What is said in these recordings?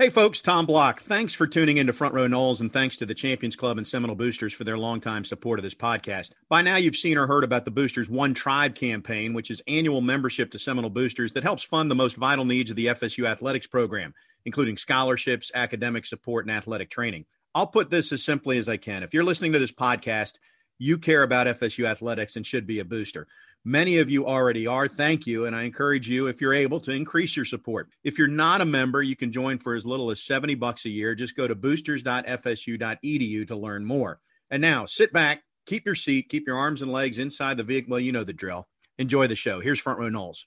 Hey folks, Tom Block. Thanks for tuning into Front Row Noles, and thanks to the Champions Club and Seminole Boosters for their longtime support of this podcast. By now you've seen or heard about the Boosters One Tribe campaign, which is annual membership to Seminole Boosters that helps fund the most vital needs of the FSU athletics program, including scholarships, academic support, and athletic training. I'll put this as simply as I can. If you're listening to this podcast, you care about FSU athletics and should be a booster. Many of you already are. Thank you. And I encourage you, if you're able, to increase your support. If you're not a member, you can join for as little as 70 bucks a year. Just go to boosters.fsu.edu to learn more. And now sit back, keep your seat, keep your arms and legs inside the vehicle. Well, you know the drill. Enjoy the show. Here's Front Row Noles.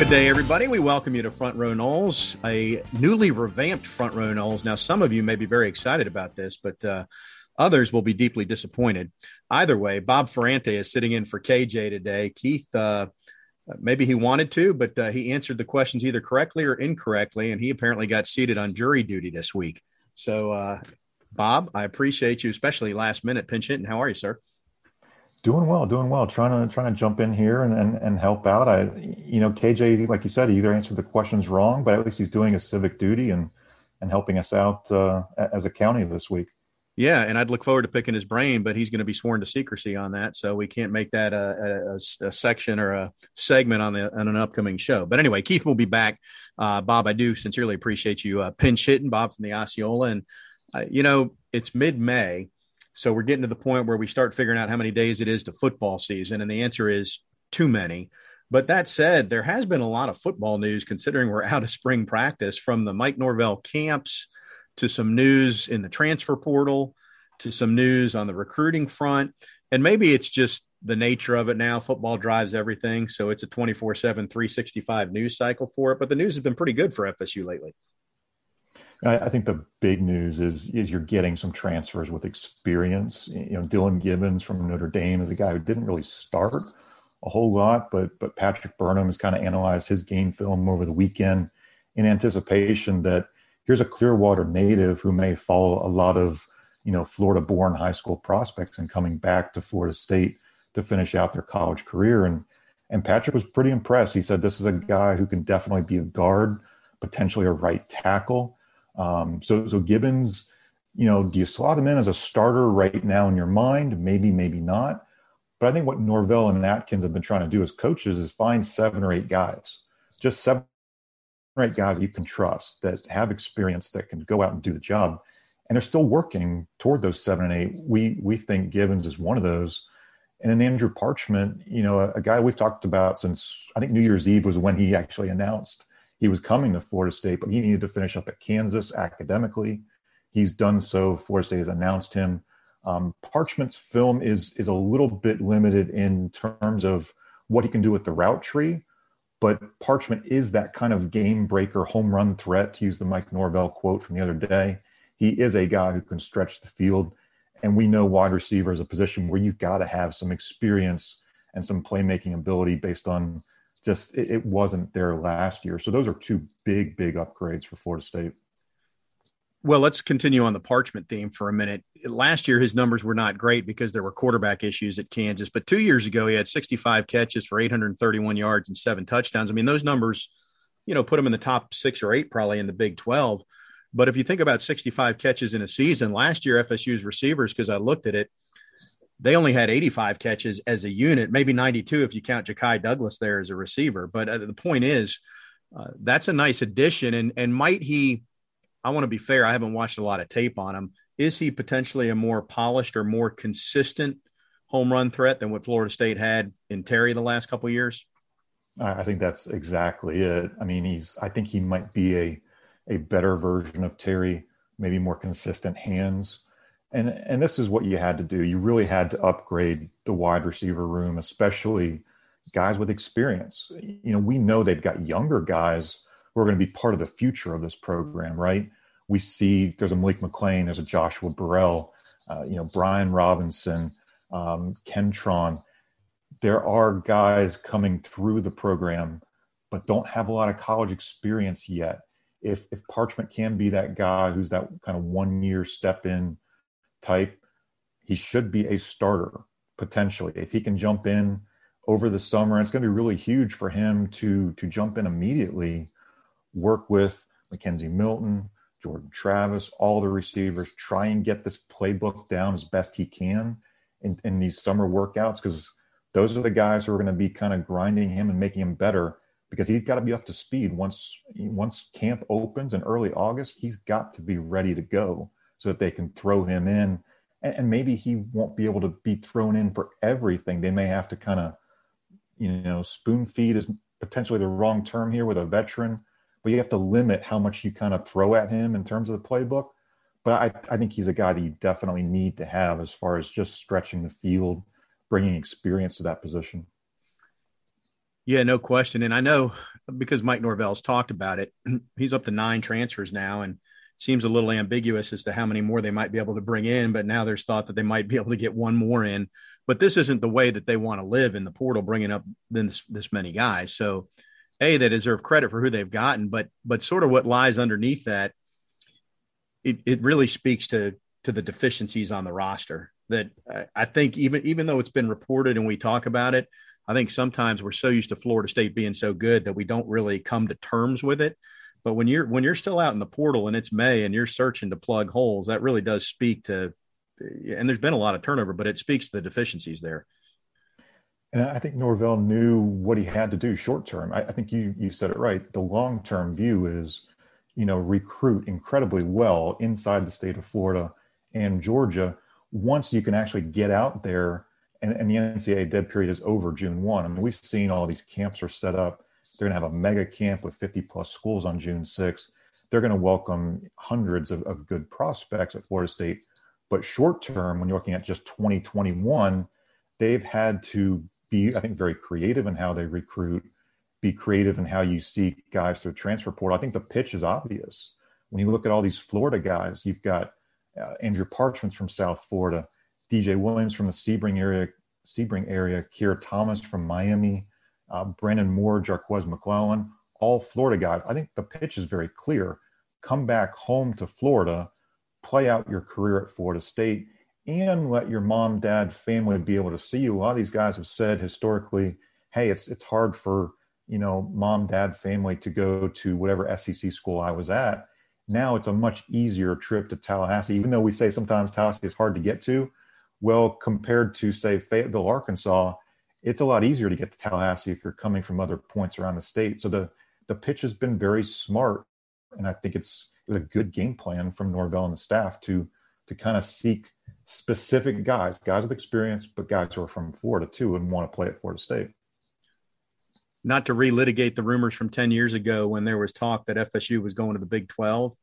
Good day, everybody. We welcome you to Front Row Noles, a newly revamped Front Row Noles. Now, some of you may be very excited about this, but uh, others will be deeply disappointed. Either way, Bob Ferrante is sitting in for KJ today. Keith, uh, maybe he wanted to, but uh, he answered the questions either correctly or incorrectly, and he apparently got seated on jury duty this week. So, uh, Bob, I appreciate you, especially last minute pinch hitting. How are you, sir? Doing well, doing well. Trying to trying to jump in here and, and, and help out. I, you know, KJ, like you said, he either answered the questions wrong, but at least he's doing his civic duty and and helping us out uh, as a county this week. Yeah, and I'd look forward to picking his brain, but he's going to be sworn to secrecy on that, so we can't make that a, a, a section or a segment on, the, on an upcoming show. But anyway, Keith will be back. Uh, Bob, I do sincerely appreciate you uh, pinch hitting Bob from the Osceola, and uh, you know it's mid May so we're getting to the point where we start figuring out how many days it is to football season. And the answer is too many. But that said, there has been a lot of football news considering we're out of spring practice from the Mike Norvell camps to some news in the transfer portal to some news on the recruiting front. And maybe it's just the nature of it now. Football drives everything. So it's a 24 7, 365 news cycle for it. But the news has been pretty good for FSU lately. I, think the big news is is you're getting some transfers with experience. You know, Dillan Gibbons from Notre Dame is a guy who didn't really start a whole lot, but but Patrick Burnham has kind of analyzed his game film over the weekend in anticipation that here's a Clearwater native who may follow a lot of you know Florida-born high school prospects and coming back to Florida State to finish out their college career. And and Patrick was pretty impressed. He said this is a guy who can definitely be a guard, potentially a right tackle. Um, so, so Gibbons, you know, do you slot him in as a starter right now in your mind? Maybe, maybe not. But I think what Norvell and Atkins have been trying to do as coaches is find seven or eight guys, just seven or eight guys you can trust that have experience that can go out and do the job. And they're still working toward those seven and eight. We we think Gibbons is one of those. And then Andrew Parchment, you know, a, a guy we've talked about since I think New Year's Eve was when he actually announced he was coming to Florida State, but he needed to finish up at Kansas academically. He's done so. Florida State has announced him. Um, Parchment's film is is a little bit limited in terms of what he can do with the route tree, but Parchment is that kind of game breaker, home run threat. To use the Mike Norvell quote from the other day, he is a guy who can stretch the field, and we know wide receiver is a position where you've got to have some experience and some playmaking ability based on just it, it wasn't there last year. So those are two big, big upgrades for Florida State. Well, let's continue on the parchment theme for a minute. Last year, his numbers were not great because there were quarterback issues at Kansas. But two years ago, he had 65 catches for 831 yards and seven touchdowns. I mean, those numbers, you know, put him in the top six or eight probably in the Big 12. But if you think about 65 catches in a season, last year, FSU's receivers, because I looked at it, they only had 85 catches as a unit, maybe 92 if you count Ja'Khi Douglas there as a receiver. But uh, the point is, uh, that's a nice addition. And and might he? I want to be fair. I haven't watched a lot of tape on him. Is he potentially a more polished or more consistent home run threat than what Florida State had in Terry the last couple years? I think that's exactly it. I mean, he's. I think he might be a a better version of Terry, maybe more consistent hands and and this is what you had to do. You really had to upgrade the wide receiver room, especially guys with experience. You know, we know they've got younger guys who are going to be part of the future of this program, right? We see there's a Malik McClain, there's a Joshua Burrell. uh, you know, Brian Robinson, um, Kentron. There are guys coming through the program, but don't have a lot of college experience yet. If if Parchment can be that guy who's that kind of one year step in type, he should be a starter potentially. If he can jump in over the summer, it's going to be really huge for him to to jump in immediately, work with McKenzie Milton, Jordan Travis, all the receivers, try and get this playbook down as best he can in, in these summer workouts because those are the guys who are going to be kind of grinding him and making him better because he's got to be up to speed once once camp opens in early August. He's got to be ready to go so that they can throw him in, and, and maybe he won't be able to be thrown in for everything. They may have to kind of, you know, spoon feed is potentially the wrong term here with a veteran, but you have to limit how much you kind of throw at him in terms of the playbook. But I, I think he's a guy that you definitely need to have as far as just stretching the field, bringing experience to that position. Yeah, no question. And I know because Mike Norvell's talked about it, he's up to nine transfers now and seems a little ambiguous as to how many more they might be able to bring in. But now there's thought that they might be able to get one more in. But this isn't the way that they want to live in the portal, bringing up this, this many guys. So, A, they deserve credit for who they've gotten, but but sort of what lies underneath that, it, it really speaks to to the deficiencies on the roster that I, I think even even though it's been reported and we talk about it, I think sometimes we're so used to Florida State being so good that we don't really come to terms with it. But when you're when you're still out in the portal and it's May and you're searching to plug holes, that really does speak to. And there's been a lot of turnover, but it speaks to the deficiencies there. And I think Norvell knew what he had to do short term. I, I think you you said it right. The long term view is, you know, recruit incredibly well inside the state of Florida and Georgia. Once you can actually get out there and, and the NCAA dead period is over June 1. I mean, we've seen all these camps are set up. They're going to have a mega camp with 50 plus schools on June 6th. They're going to welcome hundreds of, of good prospects at Florida State. But short term, when you're looking at just 2021, they've had to be, I think, very creative in how they recruit, be creative in how you see guys through transfer portal. I think the pitch is obvious. When you look at all these Florida guys, you've got uh, Andrew Parchment from South Florida, DJ Williams from the Sebring area, Sebring area, Keir Thomas from Miami, uh, Brandon Moore, Jarquez McClellan, all Florida guys. I think the pitch is very clear. Come back home to Florida, play out your career at Florida State, and let your mom, dad, family be able to see you. A lot of these guys have said historically, hey, it's it's hard for you know mom, dad, family to go to whatever SEC school I was at. Now it's a much easier trip to Tallahassee, even though we say sometimes Tallahassee is hard to get to well, compared to, say, Fayetteville, Arkansas, it's a lot easier to get to Tallahassee if you're coming from other points around the state. So the, the pitch has been very smart. And I think it's, a good game plan from Norvell and the staff to, to kind of seek specific guys, guys with experience, but guys who are from Florida too and want to play at Florida State. Not to relitigate the rumors from 10 years ago when there was talk that FSU was going to the Big 12.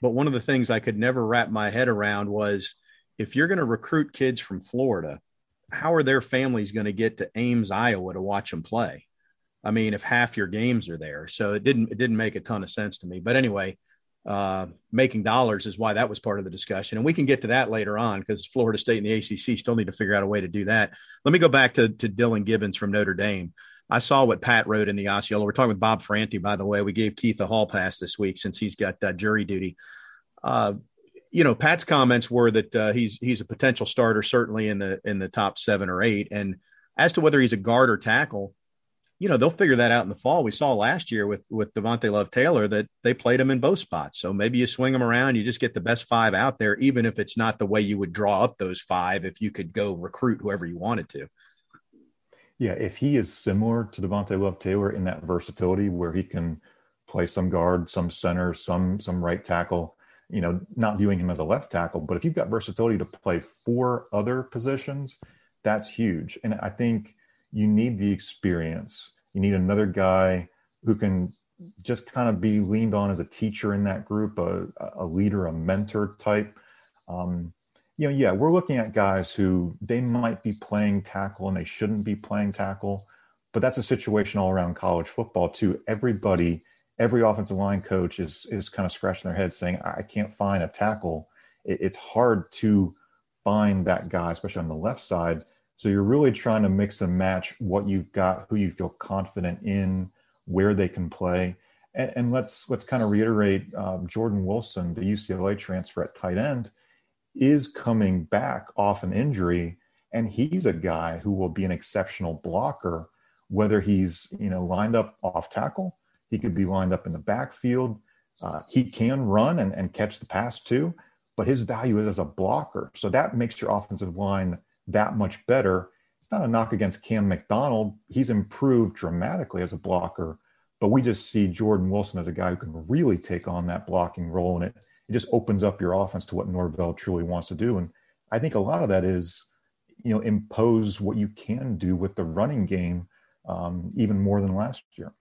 But one of the things I could never wrap my head around was if you're going to recruit kids from Florida, how are their families going to get to Ames, Iowa to watch them play? I mean, if half your games are there, so it didn't it didn't make a ton of sense to me. But anyway, uh, making dollars is why that was part of the discussion, and we can get to that later on because Florida State and the ACC still need to figure out a way to do that. Let me go back to to Dillan Gibbons from Notre Dame. I saw what Pat wrote in the Osceola. We're talking with Bob Ferrante, by the way. We gave Keith a hall pass this week since he's got uh, jury duty. Uh, you know, Pat's comments were that uh, he's he's a potential starter, certainly in the in the top seven or eight. And as to whether he's a guard or tackle, you know, they'll figure that out in the fall. We saw last year with with Devontay Love Taylor that they played him in both spots. So maybe you swing him around, you just get the best five out there, even if it's not the way you would draw up those five. If you could go recruit whoever you wanted to. Yeah, if he is similar to Devontay Love Taylor in that versatility, where he can play some guard, some center, some some right tackle you know, not viewing him as a left tackle, but if you've got versatility to play four other positions, that's huge. And I think you need the experience. You need another guy who can just kind of be leaned on as a teacher in that group, a, a leader, a mentor type. Um, you know, yeah, we're looking at guys who they might be playing tackle and they shouldn't be playing tackle, but that's a situation all around college football too. Everybody every offensive line coach is is kind of scratching their head saying, I can't find a tackle. It, it's hard to find that guy, especially on the left side. So you're really trying to mix and match what you've got, who you feel confident in, where they can play. And, and let's let's kind of reiterate um, Jordan Wilson, the UCLA transfer at tight end, is coming back off an injury, and he's a guy who will be an exceptional blocker, whether he's you know lined up off tackle, he could be lined up in the backfield. Uh, he can run and, and catch the pass too, but his value is as a blocker. So that makes your offensive line that much better. It's not a knock against Cam McDonald. He's improved dramatically as a blocker, but we just see Jordan Wilson as a guy who can really take on that blocking role, and it it just opens up your offense to what Norvell truly wants to do. And I think a lot of that is, you know, impose what you can do with the running game um, even more than last year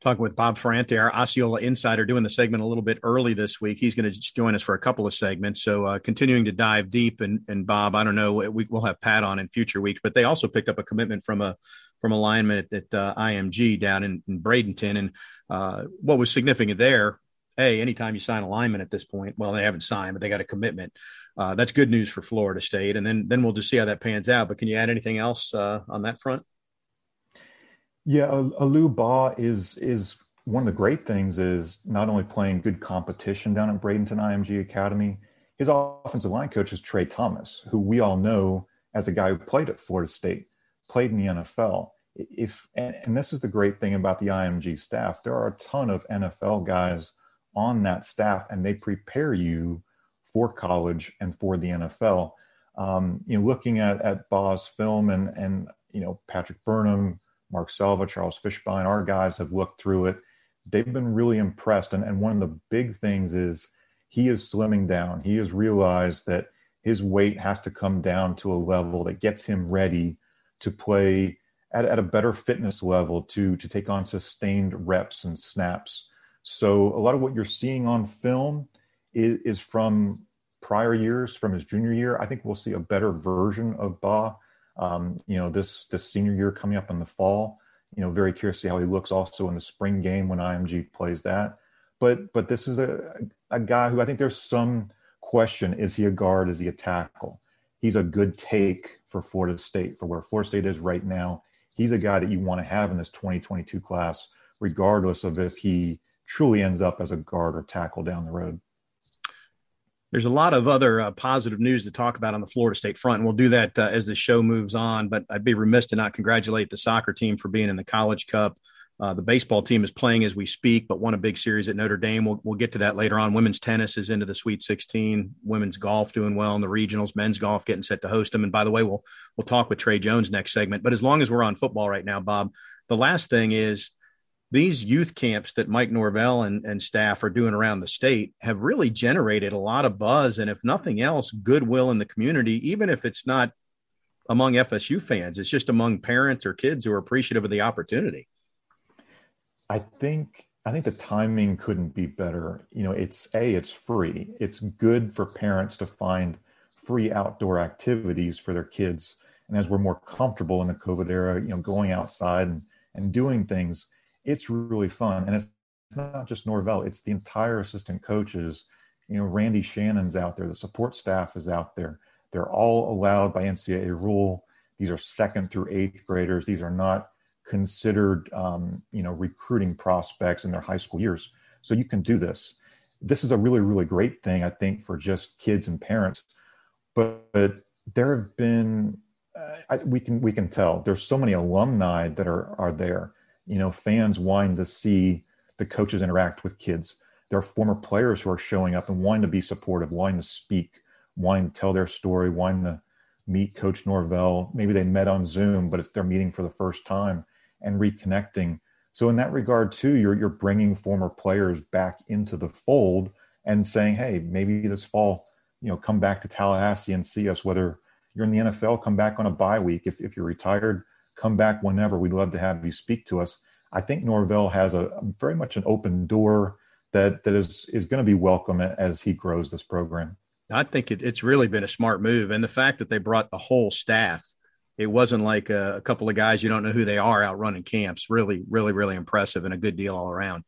talking with Bob Ferrante, our Osceola insider, doing the segment a little bit early this week. He's going to join us for a couple of segments. So uh, continuing to dive deep. And, and Bob, I don't know, we, will have Pat on in future weeks, but they also picked up a commitment from a from a lineman at, at uh, IMG down in, in Bradenton. And uh, what was significant there, hey, anytime you sign a lineman at this point, well, they haven't signed, but they got a commitment. Uh, that's good news for Florida State. And then then we'll just see how that pans out. But can you add anything else uh, on that front? Yeah, Alou Ba is is one of the great things is not only playing good competition down at Bradenton IMG Academy. His offensive line coach is Trey Thomas, who we all know as a guy who played at Florida State, played in the NFL. If and, and this is the great thing about the IMG staff, there are a ton of NFL guys on that staff, and they prepare you for college and for the NFL. Um, you know, looking at at Ba's film and and you know Patrick Burnham, Mark Selva, Charles Fishbein, our guys have looked through it. They've been really impressed. And, and one of the big things is he is slimming down. He has realized that his weight has to come down to a level that gets him ready to play at, at a better fitness level to, to take on sustained reps and snaps. So a lot of what you're seeing on film is, is from prior years, from his junior year. I think we'll see a better version of Ba um, you know, this this senior year coming up in the fall. You know, very curious to see how he looks also in the spring game when IMG plays that. But but this is a a guy who I think there's some question: is he a guard? Is he a tackle? He's a good take for Florida State for where Florida State is right now. He's a guy that you want to have in this 2022 class, regardless of if he truly ends up as a guard or tackle down the road. There's a lot of other uh, positive news to talk about on the Florida State front, and we'll do that uh, as the show moves on. But I'd be remiss to not congratulate the soccer team for being in the College Cup. Uh, the baseball team is playing as we speak, but won a big series at Notre Dame. We'll, we'll get to that later on. Women's tennis is into the Sweet 16. Women's golf doing well in the regionals. Men's golf getting set to host them. And by the way, we'll we'll talk with Trey Jones next segment. But as long as we're on football right now, Bob, the last thing is these youth camps that Mike Norvell and, and staff are doing around the state have really generated a lot of buzz and, if nothing else, goodwill in the community, even if it's not among FSU fans, it's just among parents or kids who are appreciative of the opportunity. I think I think the timing couldn't be better. You know, it's a it's free. It's good for parents to find free outdoor activities for their kids. And as we're more comfortable in the COVID era, you know, going outside and, and doing things, it's really fun. And it's, it's not just Norvell, it's the entire assistant coaches. You know, Randy Shannon's out there, the support staff is out there. They're all allowed by NCAA rule. These are second through eighth graders. These are not considered, um, you know, recruiting prospects in their high school years. So you can do this. This is a really, really great thing, I think, for just kids and parents. But, but there have been, uh, I, we can we can tell there's so many alumni that are are there you know, fans wanting to see the coaches interact with kids. There are former players who are showing up and wanting to be supportive, wanting to speak, wanting to tell their story, wanting to meet Coach Norvell. Maybe they met on Zoom, but it's their meeting for the first time and reconnecting. So in that regard, too, you're you're bringing former players back into the fold and saying, hey, maybe this fall, you know, come back to Tallahassee and see us. Whether you're in the NFL, come back on a bye week. If if you're retired, come back whenever. We'd love to have you speak to us. I think Norvell has a very much an open door that that is is going to be welcome as he grows this program. I think it, it's really been a smart move, and the fact that they brought the whole staff. It wasn't like a, a couple of guys you don't know who they are out running camps. Really, really, really impressive and a good deal all around.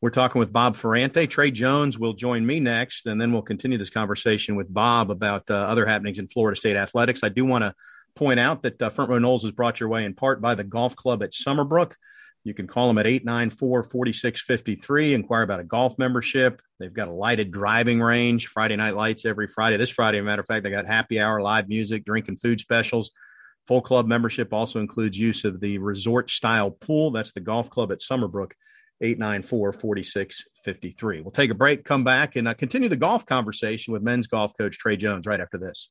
We're talking with Bob Ferrante. Trey Jones will join me next, and then we'll continue this conversation with Bob about uh, other happenings in Florida State athletics. I do want to point out that uh, Front Row Noles is brought your way in part by the Golf Club at Summerbrook. You can call them at 894 4653, inquire about a golf membership. They've got a lighted driving range, Friday night lights every Friday. This Friday, a matter of fact, they got happy hour, live music, drink and food specials. Full club membership also includes use of the resort style pool. That's the golf club at Summerbrook 894 4653. We'll take a break, come back, and uh, continue the golf conversation with men's golf coach Trey Jones right after this.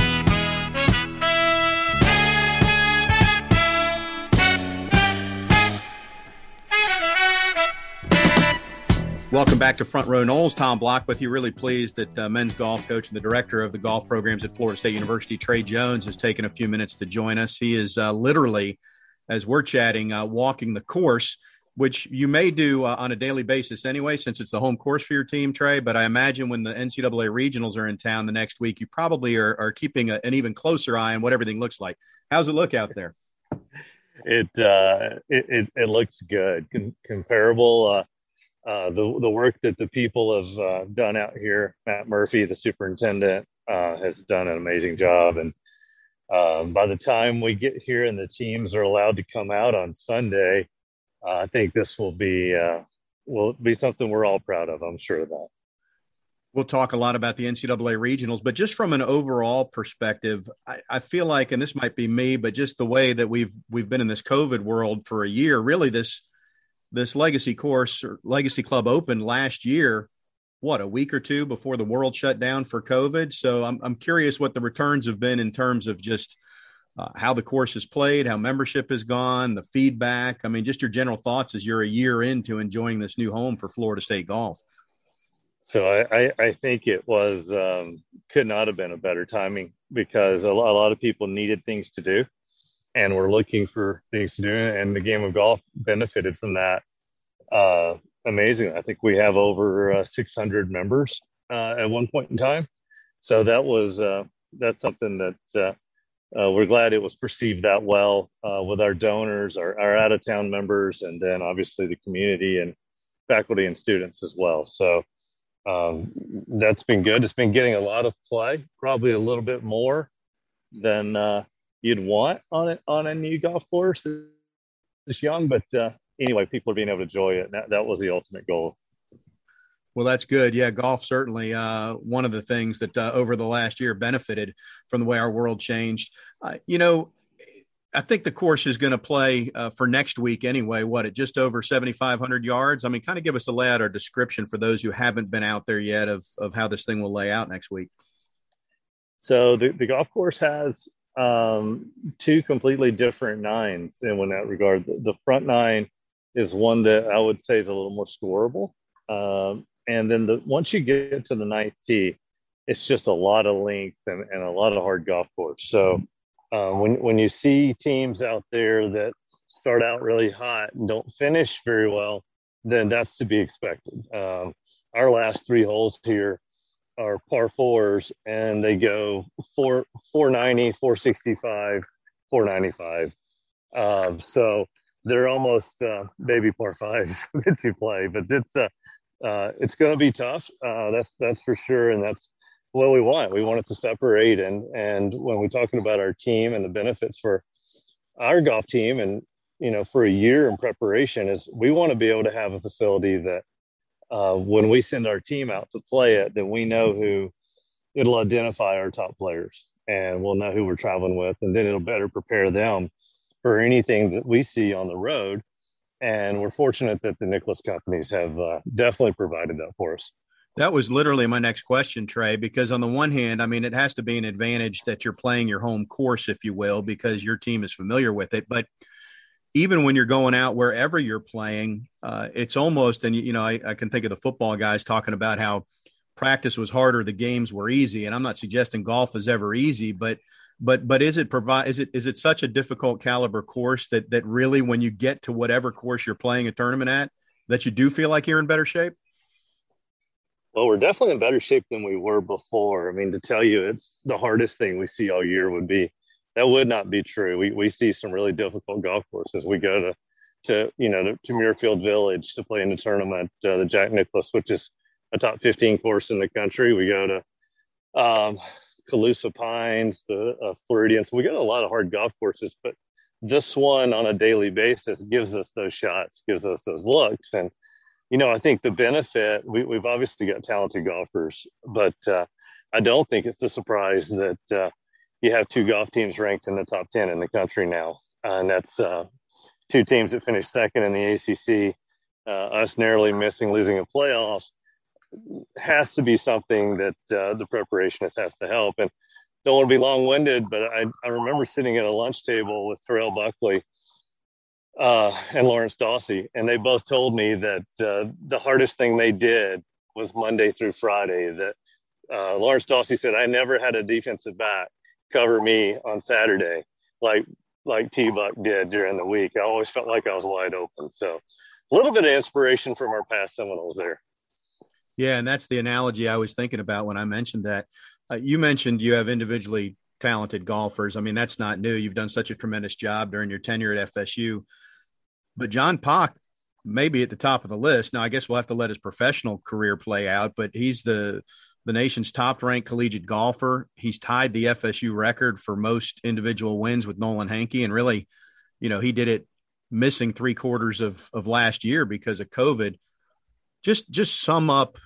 Welcome back to Front Row Noles. Tom Block with you. Really pleased that uh, men's golf coach and the director of the golf programs at Florida State University, Trey Jones, has taken a few minutes to join us. He is uh, literally, as we're chatting, uh, walking the course, which you may do uh, on a daily basis anyway, since it's the home course for your team, Trey. But I imagine when the NCAA regionals are in town the next week, you probably are, are keeping a, an even closer eye on what everything looks like. How's it look out there? It uh, it, it, it, looks good, Com- comparable uh, the the work that the people have uh, done out here. Matt Murphy, the superintendent, uh, has done an amazing job. And um, by the time we get here and the teams are allowed to come out on Sunday, uh, I think this will be uh, will be something we're all proud of. I'm sure of that. We'll talk a lot about the NCAA regionals, but just from an overall perspective, I, I feel like, and this might be me, but just the way that we've we've been in this COVID world for a year, really this this legacy course or legacy club opened last year what a week or two before the world shut down for covid? So i'm, I'm curious what the returns have been in terms of just uh, how the course is played how membership has gone the feedback. I mean just your general thoughts as you're a year into enjoying this new home for florida state golf. So I, I think it was um, could not have been a better timing because a lot of people needed things to do and we're looking for things to do. And the game of golf benefited from that uh, amazing. I think we have over uh, 600 members uh, at one point in time. So that was uh, that's something that uh, uh, we're glad it was perceived that well with our donors, our, our out of town members, and then obviously the community and faculty and students as well. So um, that's been good. It's been getting a lot of play, probably a little bit more than you'd want on it on a new golf course this young, but uh, anyway, people are being able to enjoy it. That, that was the ultimate goal. Well, that's good. Yeah, golf certainly uh, one of the things that uh, over the last year benefited from the way our world changed. Uh, you know, I think the course is going to play uh, for next week anyway. What at just over seventy five hundred yards? I mean, kind of give us a layout or description for those who haven't been out there yet of of how this thing will lay out next week. So the, the golf course has um, two completely different nines in when that regard. The, front nine is one that I would say is a little more scoreable. Um, and then the once you get to the ninth tee, it's just a lot of length and, and a lot of hard golf course. So uh, when when you see teams out there that start out really hot and don't finish very well, then that's to be expected. Um, our last three holes here are par fours and they go four 490 465 495 um, so they're almost uh, baby par fives that you play but it's uh, uh, it's going to be tough. Uh, that's that's for sure. And that's what we want. We want it to separate. And and when we're talking about our team and the benefits for our golf team and you know for a year in preparation is we want to be able to have a facility that uh, when we send our team out to play it, then we know who it'll identify our top players and we'll know who we're traveling with. And then it'll better prepare them for anything that we see on the road. And we're fortunate that the Nicklaus companies have uh, definitely provided that for us. That was literally my next question, Trey, because on the one hand, I mean, it has to be an advantage that you're playing your home course, if you will, because your team is familiar with it. But even when you're going out wherever you're playing, uh, it's almost, and you know, I, I, can think of the football guys talking about how practice was harder, the games were easy. And I'm not suggesting golf is ever easy, but but but is it provide is it is it such a difficult caliber course that that really when you get to whatever course you're playing a tournament at that you do feel like you're in better shape? Well, we're definitely in better shape than we were before. I mean, to tell you it's the hardest thing we see all year would be that would not be true. We we see some really difficult golf courses. We go to to you know to, to Muirfield Village to play in the tournament, uh, the Jack Nicklaus, which is a top 15 course in the country. We go to um, Calusa Pines, the uh, Floridian. So we got a lot of hard golf courses, but this one on a daily basis gives us those shots, gives us those looks. And, you know, I think the benefit, we, have obviously got talented golfers, but uh, I don't think it's a surprise that uh, you have two golf teams ranked in the top 10 in the country now. and that's uh, two teams that finished second in the ACC, uh, us narrowly missing losing a playoff has to be something that uh, the preparationist has to help. And don't want to be long winded, but I, I remember sitting at a lunch table with Terrell Buckley uh, and Lawrence Dawsey, and they both told me that uh, the hardest thing they did was Monday through Friday. That uh, Lawrence Dawsey said, I never had a defensive back cover me on Saturday like like T Buck did during the week. I always felt like I was wide open. So a little bit of inspiration from our past Seminoles there. Yeah, and that's the analogy I was thinking about when I mentioned that. Uh, you mentioned you have individually talented golfers. I mean, that's not new. You've done such a tremendous job during your tenure at FSU. But John Pak may be at the top of the list. Now, I guess we'll have to let his professional career play out, but he's the the nation's top ranked collegiate golfer. He's tied the FSU record for most individual wins with Nolan Henke. And really, you know, he did it missing three quarters of, of last year because of COVID. Just just sum up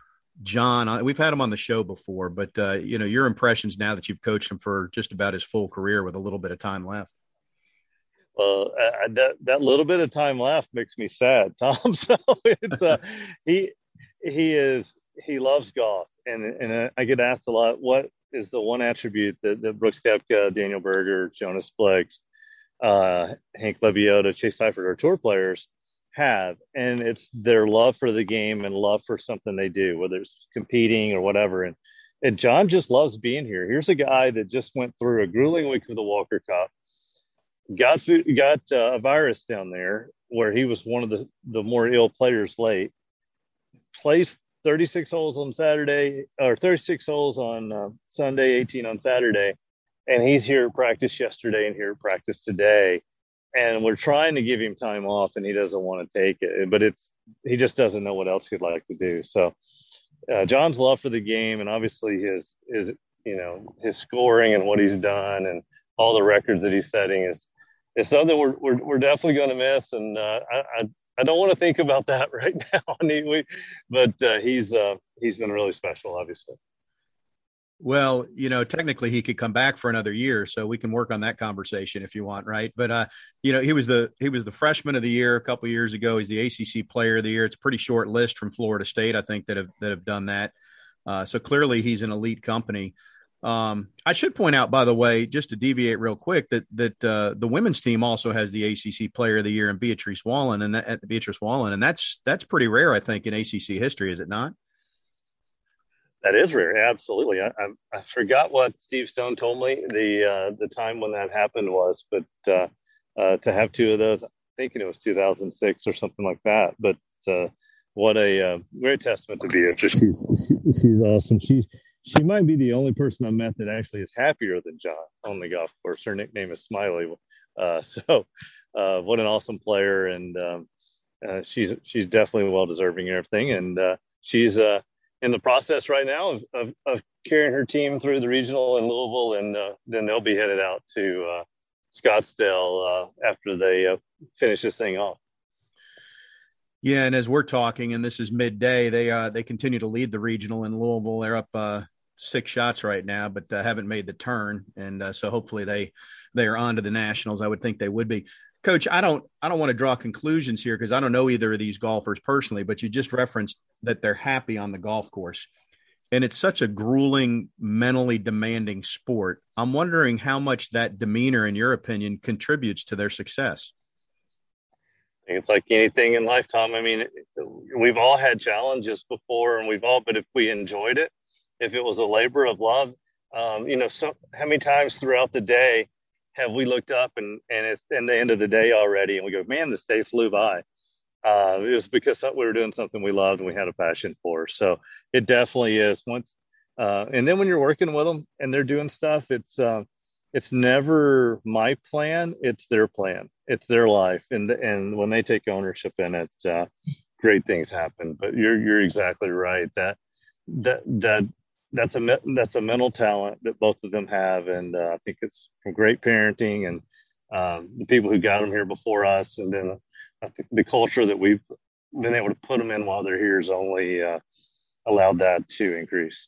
John. We've had him on the show before, but uh, you know your impressions now that you've coached him for just about his full career with a little bit of time left. Well, uh, that that little bit of time left makes me sad, Tom. So it's uh, he he is he loves golf, and and I get asked a lot, what is the one attribute that, that Brooks Koepka, Daniel Berger, Jonas Blixt, uh, Hank Lebioda, Chase Seiffert are tour players have. And it's their love for the game and love for something they do whether it's competing or whatever. And and john just loves being here. Here's a guy that just went through a grueling week of the walker cup got food, got uh, a virus down there where he was one of the the more ill players late placed 36 holes on saturday or 36 holes on uh, sunday 18 on saturday. And he's here at practice yesterday and here at practice today. And we're trying to give him time off and he doesn't want to take it but it's he just doesn't know what else he'd like to do. So uh, john's love for the game and obviously his his you know his scoring and what he's done and all the records that he's setting is is something we're we're, we're definitely going to miss. And uh, I, I, I don't want to think about that right now but uh, he's uh, he's been really special obviously well, you know, technically he could come back for another year, so we can work on that conversation if you want, right? But uh, you know, he was the he was the freshman of the year a couple years ago. He's the ACC player of the year. It's a pretty short list from Florida State, I think, that have that have done that. Uh, so clearly he's an elite company. Um, I should point out, by the way, just to deviate real quick, that that uh, the women's team also has the ACC Player of the Year and Beatrice Wallin, and that, Beatrice Wallin, and that's that's pretty rare, I think, in ACC history, is it not? That is rare, absolutely. I, I, I, forgot what Steve Stone told me the uh, the time when that happened was, but uh, uh, to have two of those, I'm thinking it was 2006 or something like that. But uh, what a uh, great testament to Beatrice. She's she's awesome. She's she might be the only person I met that actually is happier than John on the golf course. Her nickname is Smiley. Uh, so, what an awesome player, and um, she's she's definitely well deserving and everything. And she's in the process right now of, of, of, carrying her team through the regional in Louisville, and uh, then they'll be headed out to uh, Scottsdale uh, after they uh, finish this thing off. Yeah, and as we're talking, and this is midday, they uh, they continue to lead the regional in Louisville. They're up uh, six shots right now, but uh, haven't made the turn, and uh, so hopefully they they are on to the nationals. I would think they would be. Coach, I don't I don't want to draw conclusions here because I don't know either of these golfers personally, but you just referenced that they're happy on the golf course. And it's such a grueling, mentally demanding sport. I'm wondering how much that demeanor, in your opinion, contributes to their success. It's like anything in life, Tom. I mean, we've all had challenges before, and we've all, but if we enjoyed it, if it was a labor of love, um, you know, so how many times throughout the day have we looked up and and it's in the end of the day already, and we go, man, this day flew by. Uh, it was because we were doing something we loved and we had a passion for. So it definitely is. Once, uh, and then when you're working with them and they're doing stuff, it's uh, it's never my plan; it's their plan. It's their life, and and when they take ownership in it, uh, great things happen. But you're you're exactly right that that that that's a that's a mental talent that both of them have, and uh, I think it's from great parenting and um, the people who got them here before us, and then I think the culture that we've been able to put them in while they're here has only uh, allowed that to increase.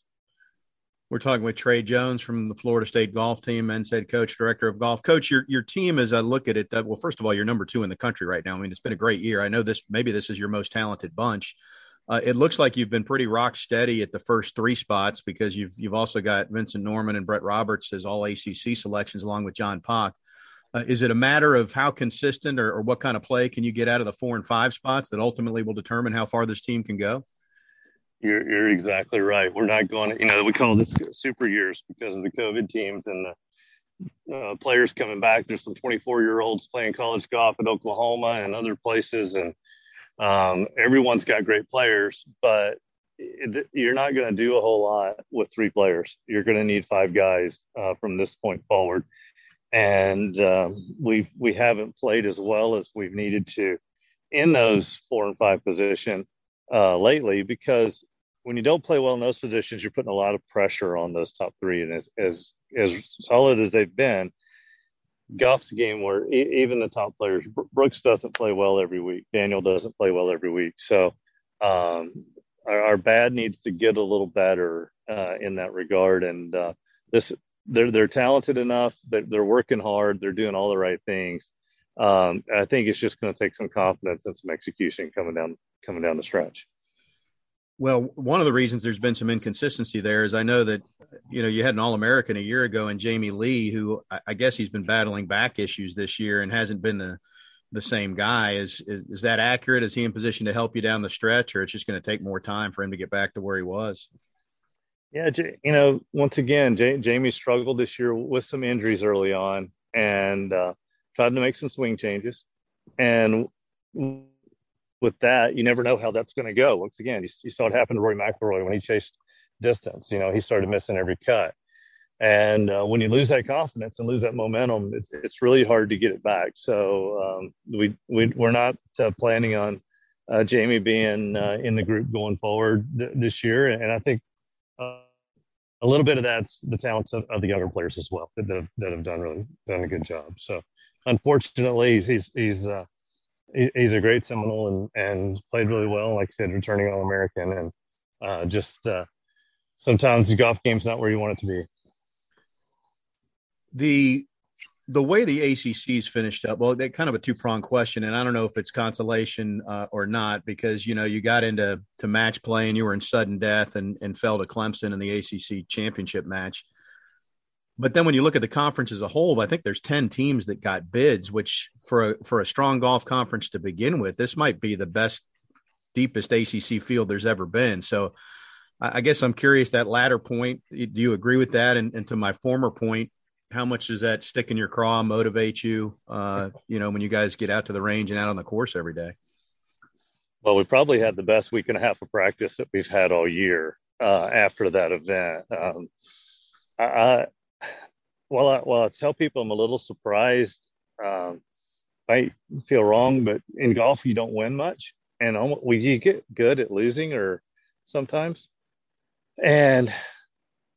We're talking with Trey Jones from the Florida State golf team, men's head coach, director of golf. Coach, your your team, as I look at it, uh, well, first of all, you're number two in the country right now. I mean, it's been a great year. I know this maybe this is your most talented bunch. Uh, it looks like you've been pretty rock steady at the first three spots because you've you've also got Vincent Norrman and Brett Roberts as all ACC selections, along with John Pak. Uh, is it a matter of how consistent or, or, what kind of play can you get out of the four and five spots that ultimately will determine how far this team can go? You're, you're exactly right. We're not going, you know, we call this super years because of the COVID teams and the uh, players coming back. There's some 24 year olds playing college golf at Oklahoma and other places. And um, everyone's got great players, but you're not going to do a whole lot with three players. You're going to need five guys uh, from this point forward and um, we we haven't played as well as we've needed to in those four and five position uh, lately because when you don't play well in those positions, you're putting a lot of pressure on those top three. And as as, as solid as they've been, golf's a game where e- even the top players, Brooks doesn't play well every week. Daniel doesn't play well every week. So um, our, our, bad needs to get a little better uh, in that regard. And uh, this they're they're talented enough that they're working hard they're doing all the right things um, i think it's just going to take some confidence and some execution coming down coming down the stretch well one of the reasons there's been some inconsistency there is i know that you know you had an all-american a year ago and jamie lee who i guess he's been battling back issues this year and hasn't been the the same guy is, is is that accurate is he in position to help you down the stretch or it's just going to take more time for him to get back to where he was yeah, you know, once again, Jamie struggled this year with some injuries early on and uh, tried to make some swing changes. And with that, you never know how that's going to go. Once again, you, you, saw it happen to Rory McIlroy when he chased distance. You know, he started missing every cut. And uh, when you lose that confidence and lose that momentum, it's, it's really hard to get it back. So um, we, we, we're not uh, planning on uh, Jamie being uh, in the group going forward th- this year. And I think uh, a little bit of that's the talents of, of the younger players as well that, have, that have done really done a good job. So unfortunately, he's he's uh, he, he's a great Seminole and and played really well. Like I said, returning All American and uh, just uh, sometimes the golf game's not where you want it to be. The the way the ACC's finished up, well, they kind of a two pronged question, and I don't know if it's consolation uh, or not because you know you got into to match play and you were in sudden death and and fell to Clemson in the ACC championship match. But then when you look at the conference as a whole, I think there's ten teams that got bids, which for a, for a strong golf conference to begin with, this might be the best, deepest ACC field there's ever been. So. I guess I'm curious that latter point. Do you agree with that? And, and to my former point, how much does that stick in your craw motivate you uh, you know when you guys get out to the range and out on the course every day well we probably had the best week and a half of practice that we've had all year uh, after that event um, I, well, I, well, I tell people I'm a little surprised. Um, I feel wrong, but in golf you don't win much, and almost, well, you get good at losing, or sometimes. And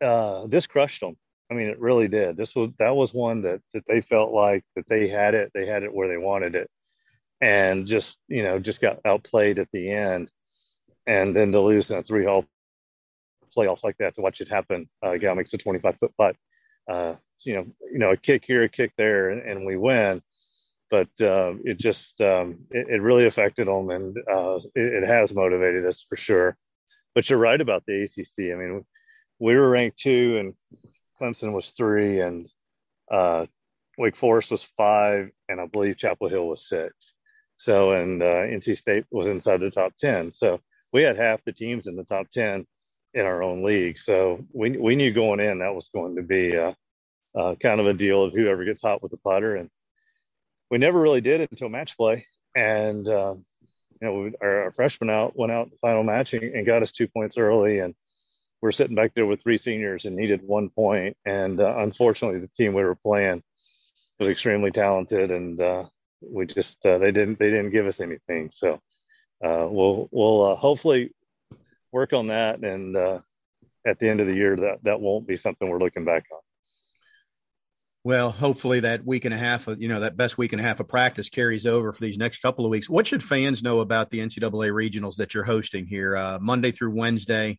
uh, this crushed them. I mean, it really did. This was that was one that that they felt like that they had it. They had it where they wanted it, and just you know just got outplayed at the end, and then to lose in a three hole playoff like that to watch it happen. Uh, makes a 25 foot putt. Uh, you know, you know, a kick here, a kick there, and, and we win. But uh, it just um, it, it, really affected them, and uh, it, it, has motivated us for sure. But you're right about the ACC. I mean, we were ranked two, and Clemson was three, and uh, Wake Forest was five, and I believe Chapel Hill was six. So, and uh, NC State was inside the top 10. So we had half the teams in the top 10 in our own league. So we we knew going in that was going to be uh, uh, kind of a deal of whoever gets hot with the putter, and we never really did it until match play. And uh, you know, we, our, our, freshman out went out the final match and, and, got us two points early, and we're sitting back there with three seniors and needed one point. And uh, unfortunately, the team we were playing was extremely talented, and uh, we just uh, they didn't they didn't give us anything. So uh, we'll we'll uh, hopefully work on that, and uh, at the end of the year, that that won't be something we're looking back on. Well, hopefully that week and a half of you know that best week and a half of practice carries over for these next couple of weeks. What should fans know about the NCAA regionals that you're hosting here, uh, Monday through Wednesday,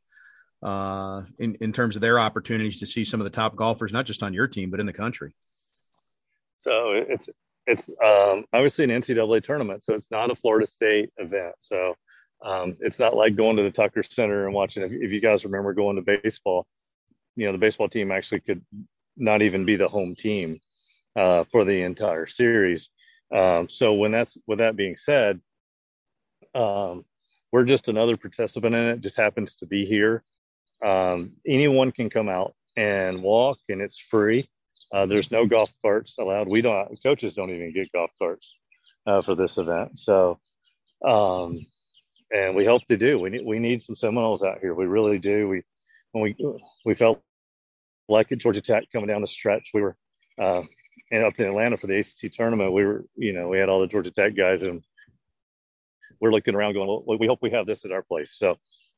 uh, in in terms of their opportunities to see some of the top golfers, not just on your team but in the country? So it's it's um, obviously an NCAA tournament, so it's not a Florida State event. So um, it's not like going to the Tucker Center and watching. If, if you guys remember going to baseball, you know the baseball team actually could not even be the home team uh, for the entire series. Um, so when that's with that being said, um, we're just another participant in it. Just happens to be here. Um, anyone can come out and walk, and it's free. Uh, there's no golf carts allowed. We don't. Coaches don't even get golf carts uh, for this event. So, um, and we hope to do. We need we need some Seminoles out here. We really do. We when we we felt like at Georgia Tech coming down the stretch, we were uh, and up in Atlanta for the ACC tournament. We were you know we had all the Georgia Tech guys and we're looking around going, well, we hope we have this at our place. So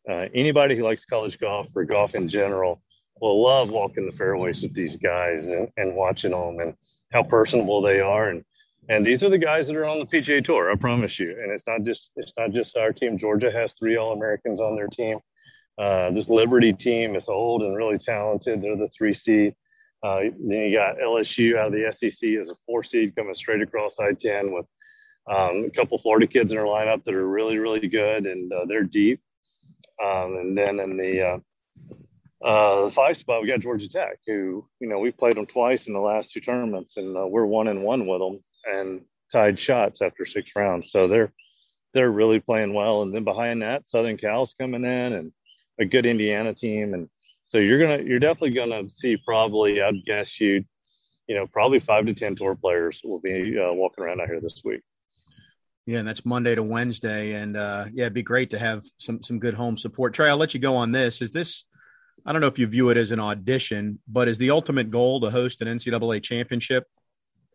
uh, anybody who likes college golf or golf in general will love walking the fairways with these guys and, and watching them and how personable they are and and these are the guys that are on the PGA Tour. I promise you. And it's not just it's not just our team. Georgia has three All Americans on their team. Uh, this Liberty team is old and really talented. They're the three seed. Uh, then you got LSU out of the SEC as a four seed coming straight across I-10 with um, a couple Florida kids in their lineup that are really really good and uh, they're deep. Um, and then in the uh, uh, the five spot, we got Georgia Tech, who you know we've played them twice in the last two tournaments, and uh, we're one and one with them, and tied shots after six rounds. So they're they're really playing well. And then behind that, Southern Cal's coming in, and a good Indiana team, and so you're gonna you're definitely gonna see probably I'd guess you, you know, probably five to ten tour players will be uh, walking around out here this week. Yeah, and that's Monday to Wednesday, and uh, yeah, it'd be great to have some some good home support. Trey, I'll let you go on this. Is this I don't know if you view it as an audition, but is the ultimate goal to host an NCAA championship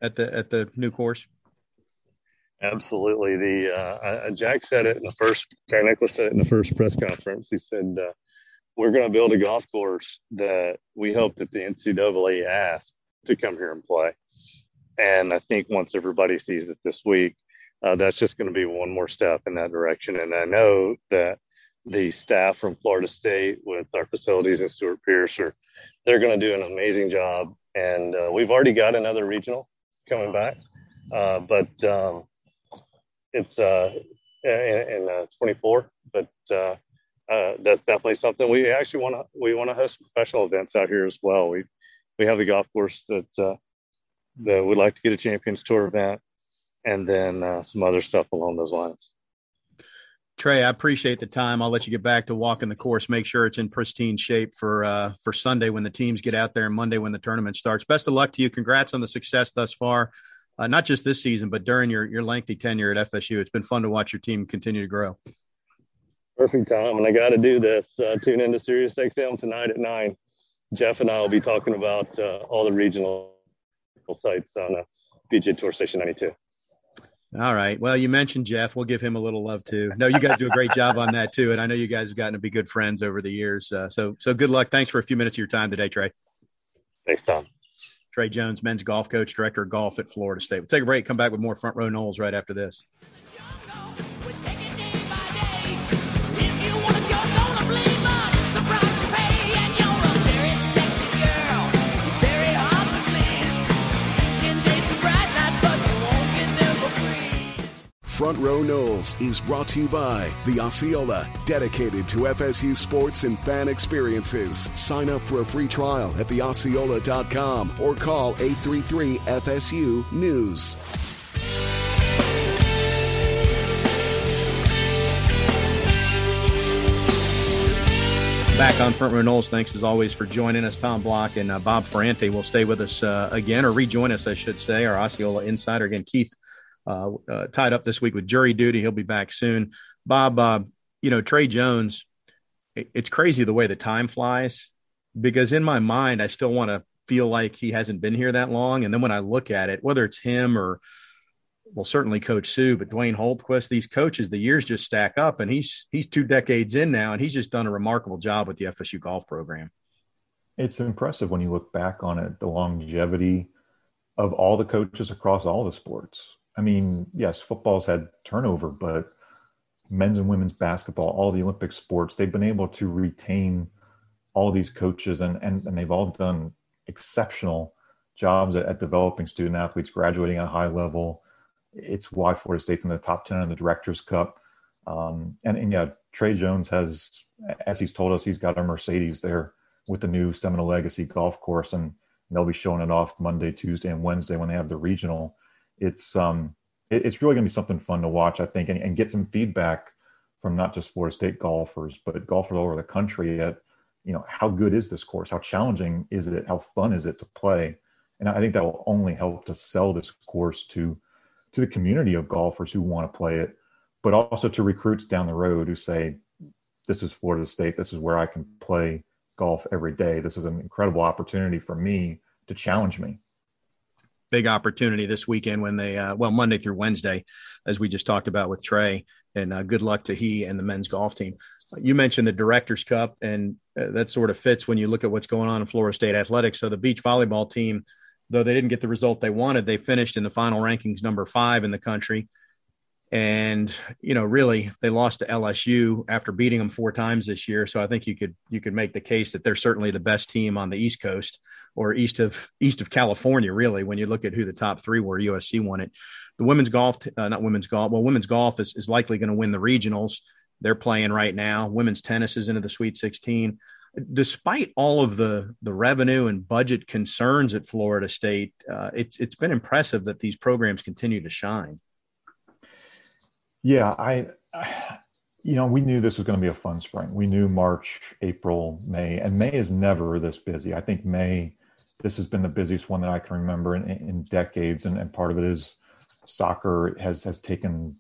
at the at the new course? Absolutely. The uh, Jack said it in the first. Jack Nicklaus said it in the first press conference. He said, uh, "We're going to build a golf course that we hope that the NCAA asks to come here and play." And I think once everybody sees it this week, uh, that's just going to be one more step in that direction. And I know that the staff from Florida State with our facilities and Stuart Pierce are they're going to do an amazing job. And uh, we've already got another regional coming back, uh, but um, it's uh, in, in uh, 24. But uh, uh, that's definitely something we actually want to we want to host professional events out here as well. We we have the golf course that that we'd like to get a Champions Tour event, and then some other stuff along those lines. Trey, I appreciate the time. I'll let you get back to walking the course. Make sure it's in pristine shape for uh, for Sunday when the teams get out there and Monday when the tournament starts. Best of luck to you. Congrats on the success thus far, uh, not just this season, but during your your lengthy tenure at FSU. It's been fun to watch your team continue to grow. Perfect, time, And I got to do this. Uh, tune into Sirius XM tonight at nine. Jeff and I will be talking about uh, all the regional sites on uh, PGA Tour Station 92. All right. Well, you mentioned Jeff. We'll give him a little love too. No, you guys do a great job on that too, and I know you guys have gotten to be good friends over the years. Uh, so, so good luck. Thanks for a few minutes of your time today, Trey. Thanks, Tom. Trey Jones, men's golf coach, director of golf at Florida State. We'll take a break. Come back with more front row Noles right after this. Front Row Noles is brought to you by the Osceola, dedicated to FSU sports and fan experiences. Sign up for a free trial at theosceola.com or call 833 FSU News. Back on Front Row Noles, Thanks as always for joining us. Tom Block and uh, Bob Ferrante will stay with us uh, again, or rejoin us, I should say. Our Osceola insider again, Keith, uh, uh tied up this week with jury duty. He'll be back soon. Bob, uh, you know Trey Jones. it's crazy the way the time flies because in my mind, I still want to feel like he hasn't been here that long, and then when I look at it, whether it's him or well, certainly Coach Sue, but Dwayne Hultquist, these coaches, the years just stack up, and he's he's two decades in now, and he's just done a remarkable job with the FSU golf program. It's impressive when you look back on it, the longevity of all the coaches across all the sports. I mean, yes, football's had turnover, but men's and women's basketball, all the Olympic sports, they've been able to retain all these coaches, and and, and they've all done exceptional jobs at, at developing student athletes, graduating at a high level it's why Florida State's in the top 10 in the Directors Cup. Um, and, and yeah, Trey Jones has, as he's told us, he's got a Mercedes there with the new Seminole Legacy golf course, and they'll be showing it off Monday, Tuesday, and Wednesday when they have the regional. It's um, it, it's really going to be something fun to watch, I think, and, and get some feedback from not just Florida State golfers, but golfers all over the country at, you know, how good is this course? How challenging is it? How fun is it to play? And I think that will only help to sell this course to to the community of golfers who want to play it, but also to recruits down the road who say, this is Florida State. This is where I can play golf every day. This is an incredible opportunity for me to challenge me. Big opportunity this weekend when they, uh, well, Monday through Wednesday, as we just talked about with Trey. And uh, good luck to he and the men's golf team. You mentioned the Directors Cup, and uh, that sort of fits when you look at what's going on in Florida State athletics. So the beach volleyball team though they didn't get the result they wanted, they finished in the final rankings number five in the country. And you know, really, they lost to LSU after beating them four times this year. So I think you could you could make the case that they're certainly the best team on the East Coast or east of east of California. Really, when you look at who the top three were, USC won it. The women's golf, uh, not women's golf, well, women's golf is, is likely going to win the regionals. They're playing right now. Women's tennis is into the Sweet 16 despite all of the the revenue and budget concerns at Florida State, uh, it's it's been impressive that these programs continue to shine. Yeah, I, you know, we knew this was going to be a fun spring. We knew March, April, May, and May is never this busy. I think May, this has been the busiest one that I can remember in, in decades, and, and part of it is soccer has has taken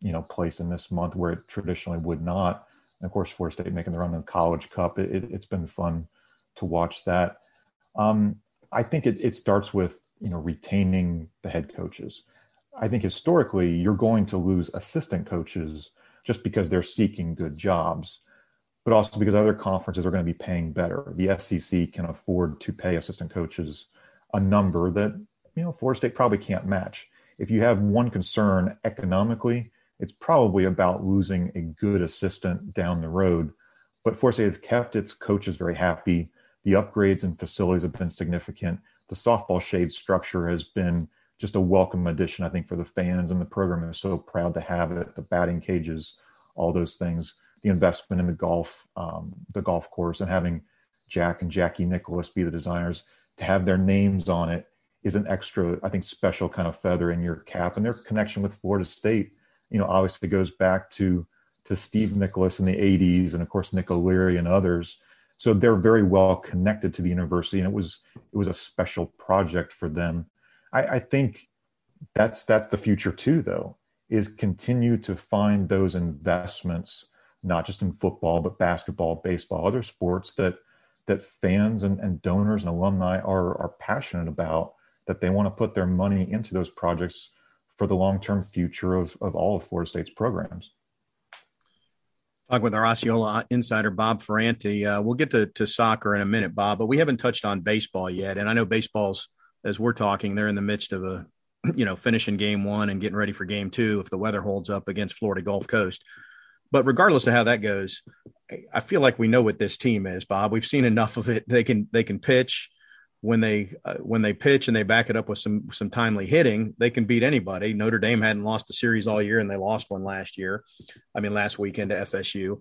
you know place in this month where it traditionally would not and of course, Florida State making the run in the College Cup. It, has it, been fun to watch that. Um, I think it, it starts with you know retaining the head coaches. I think historically you're going to lose assistant coaches just because they're seeking good jobs, but also because other conferences are going to be paying better. The SEC can afford to pay assistant coaches a number that you know Florida State probably can't match. If you have one concern economically, it's probably about losing a good assistant down the road. But Florida State has kept its coaches very happy. The upgrades and facilities have been significant. The softball shade structure has been just a welcome addition, I think, for the fans, and the program is so proud to have it. The batting cages, all those things, the investment in the golf, um, the golf course, and having Jack and Jackie Nicklaus be the designers to have their names on it is an extra, I think, special kind of feather in your cap. And their connection with Florida State you know, obviously goes back to to Steve Nicklaus in the 80s and of course Nick O'Leary and others. So they're very well connected to the university and it was it was a special project for them. I, I think that's that's the future too though, is continue to find those investments, not just in football, but basketball, baseball, other sports that that fans and, and donors and alumni are are passionate about, that they want to put their money into those projects for the long-term future of, of all of Florida State's programs. Talk with our Osceola insider, Bob Ferrante. Uh, we'll get to, to soccer in a minute, Bob, but we haven't touched on baseball yet. And I know baseball's, as we're talking, they're in the midst of a, you know, finishing game one and getting ready for game two if the weather holds up against Florida Gulf Coast. But regardless of how that goes, I feel like we know what this team is, Bob. We've seen enough of it. They can they can pitch when they uh, when they pitch and they back it up with some some timely hitting, they can beat anybody. Notre Dame hadn't lost a series all year, and they lost one last year. I mean, last weekend to FSU.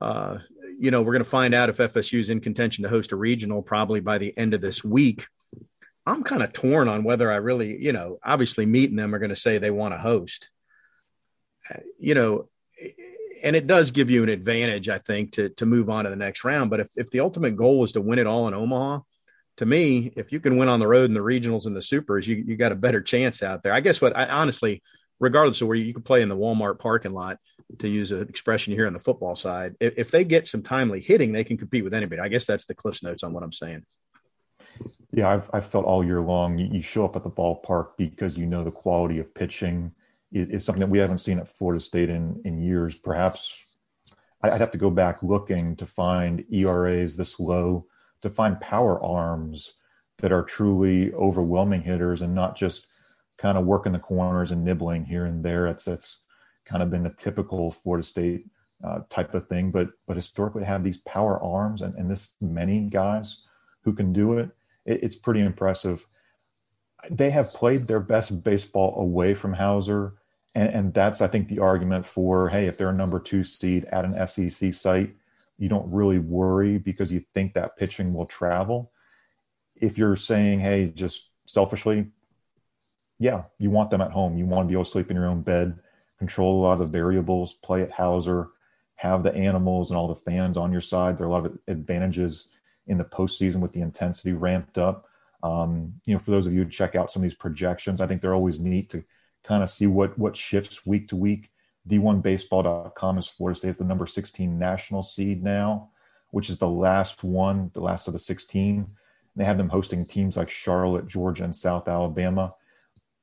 Uh, you know, we're going to find out if FSU is in contention to host a regional probably by the end of this week. I'm kind of torn on whether I really, you know, obviously meeting them are going to say they want to host. Uh, you know, and it does give you an advantage, I think, to to move on to the next round. But if if the ultimate goal is to win it all in Omaha, to me, if you can win on the road in the regionals and the supers, you you got a better chance out there. I guess what I honestly, regardless of where you, you can play in the Walmart parking lot, to use an expression here on the football side, if, if they get some timely hitting, they can compete with anybody. I guess that's the Cliff's notes on what I'm saying. Yeah, I've, I've felt all year long you, show up at the ballpark because you know the quality of pitching is, is something that we haven't seen at Florida State in, in years. Perhaps I'd have to go back looking to find ERAs this low, to find power arms that are truly overwhelming hitters and not just kind of working the corners and nibbling here and there. It's that's kind of been the typical Florida State uh, type of thing. But but historically, have these power arms and, and this many guys who can do it, it, it's pretty impressive. They have played their best baseball away from Howser, and, and that's I think the argument for hey, if they're a number two seed at an SEC site, you don't really worry because you think that pitching will travel. If you're saying hey, just selfishly, yeah, you want them at home. You want to be able to sleep in your own bed control a lot of the variables, play at Howser, have the animals and all the fans on your side. There are a lot of advantages in the postseason with the intensity ramped up. Um, you know, for those of you who check out some of these projections, I think they're always neat to kind of see what what shifts week to week. D1Baseball.com is Florida State is the number 16 national seed now, which is the last one, the last of the 16. They have them hosting teams like Charlotte, Georgia, and South Alabama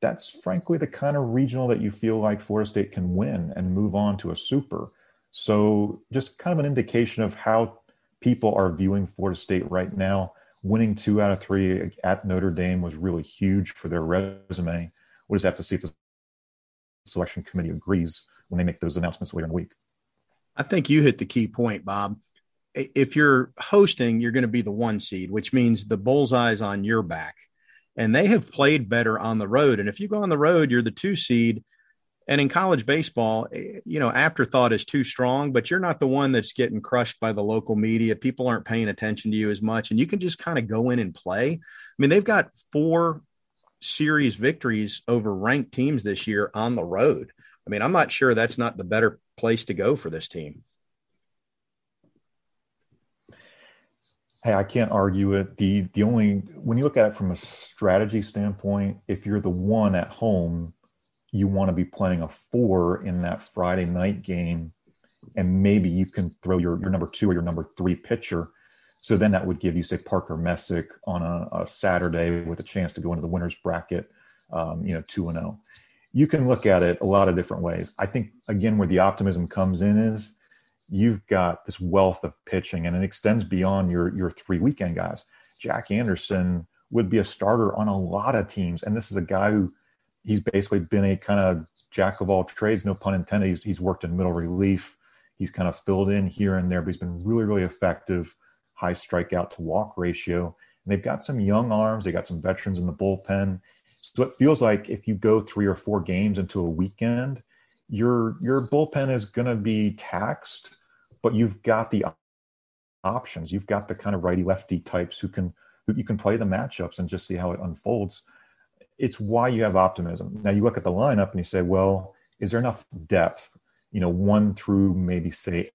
that's frankly the kind of regional that you feel like Florida State can win and move on to a super. So, just kind of an indication of how people are viewing Florida State right now. Winning two out of three at Notre Dame was really huge for their resume. We'll just have to see if the selection committee agrees when they make those announcements later in the week. I think you hit the key point, Bob. If you're hosting, you're going to be the one seed, which means the bullseye's on your back and they have played better on the road. And if you go on the road, you're the two seed. And in college baseball, eh, you know, afterthought is too strong, but you're not the one that's getting crushed by the local media. People aren't paying attention to you as much, and you can just kind of go in and play. I mean, they've got four series victories over ranked teams this year on the road. I mean, I'm not sure that's not the better place to go for this team. Hey, I can't argue it. The the only when you look at it from a strategy standpoint, if you're the one at home, you want to be playing a four in that Friday night game, and maybe you can throw your your number two or your number three pitcher. So then that would give you, say, Parker Messick on a, a Saturday with a chance to go into the winners bracket, um, you know, two and zero. Oh. You can look at it a lot of different ways. I think again, where the optimism comes in is you've got this wealth of pitching and it extends beyond your your three weekend guys. Jack Anderson would be a starter on a lot of teams. And this is a guy who he's basically been a kind of jack of all trades, no pun intended. He's, he's worked in middle relief. He's kind of filled in here and there, but he's been really, really effective, high strikeout to walk ratio. And they've got some young arms. They got some veterans in the bullpen. So it feels like if you go three or four games into a weekend, your your bullpen is going to be taxed but you've got the options. You've got the kind of righty lefty types who can who you can play the matchups and just see how it unfolds. It's why you have optimism. Now you look at the lineup and you say, well, is there enough depth? You know, one through maybe say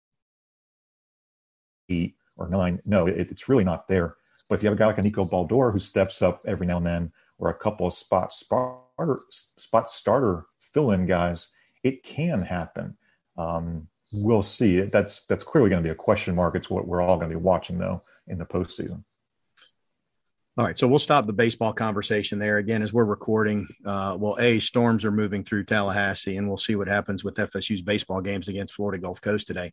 eight or nine. No, it, it's really not there. But if you have a guy like a Nico Baldur who steps up every now and then, or a couple of spot starter spot starter fill in guys, it can happen. Um, we'll see. That's that's clearly going to be a question mark. It's what we're all going to be watching though in the postseason. All right, so we'll stop the baseball conversation there again as we're recording. Uh, well, a storms are moving through Tallahassee, and we'll see what happens with FSU's baseball games against Florida Gulf Coast today.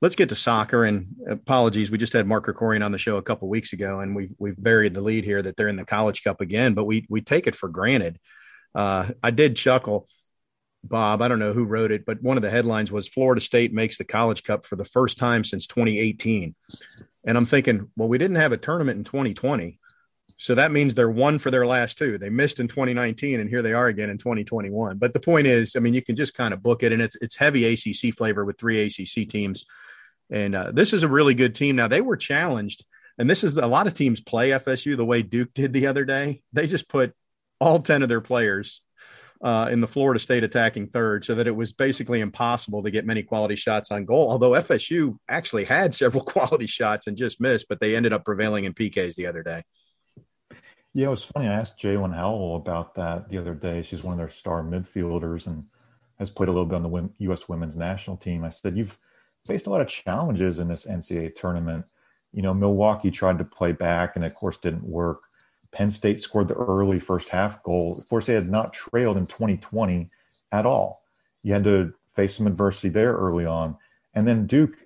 Let's get to soccer. And apologies, we just had Mark Krikorian on the show a couple weeks ago, and we've we've buried the lead here that they're in the College Cup again, but we we take it for granted. Uh, I did chuckle Bob, I don't know who wrote it, but one of the headlines was Florida State makes the College Cup for the first time since 2018. And I'm thinking, well, we didn't have a tournament in 2020. So that means they're one for their last two. They missed in 2019 and here they are again in 2021. But the point is, I mean, you can just kind of book it and it's it's heavy ACC flavor with three ACC teams. And uh, this is a really good team. Now they were challenged and this is a lot of teams play FSU the way Duke did the other day. They just put all 10 of their players uh, in the Florida State attacking third, so that it was basically impossible to get many quality shots on goal. Although FSU actually had several quality shots and just missed, but they ended up prevailing in PKs the other day. Yeah, it was funny. I asked Jaelin Howell about that the other day. She's one of their star midfielders and has played a little bit on the U.S. women's national team. I said, You've faced a lot of challenges in this NCAA tournament. You know, Milwaukee tried to play back and, of course, didn't work. Penn State scored the early first half goal. Florida State had not trailed in 2020 at all. You had to face some adversity there early on. And then Duke,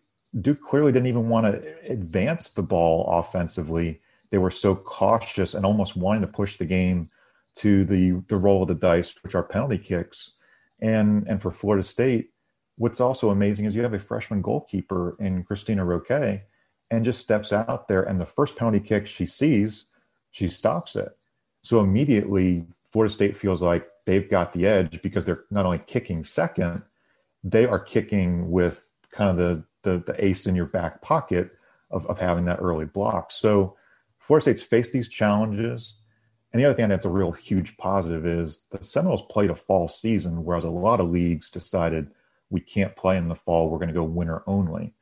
Duke clearly didn't even want to advance the ball offensively. They were so cautious and almost wanting to push the game to the the roll of the dice, which are penalty kicks. And and for Florida State, what's also amazing is you have a freshman goalkeeper in Christina Roque and just steps out there and the first penalty kick she sees she stops it. So immediately, Florida State feels like they've got the edge because they're not only kicking second, they are kicking with kind of the the, the ace in your back pocket of, of having that early block. So Florida State's faced these challenges. And the other thing that's a real huge positive is the Seminoles played a fall season, whereas a lot of leagues decided we can't play in the fall. We're going to go winter only.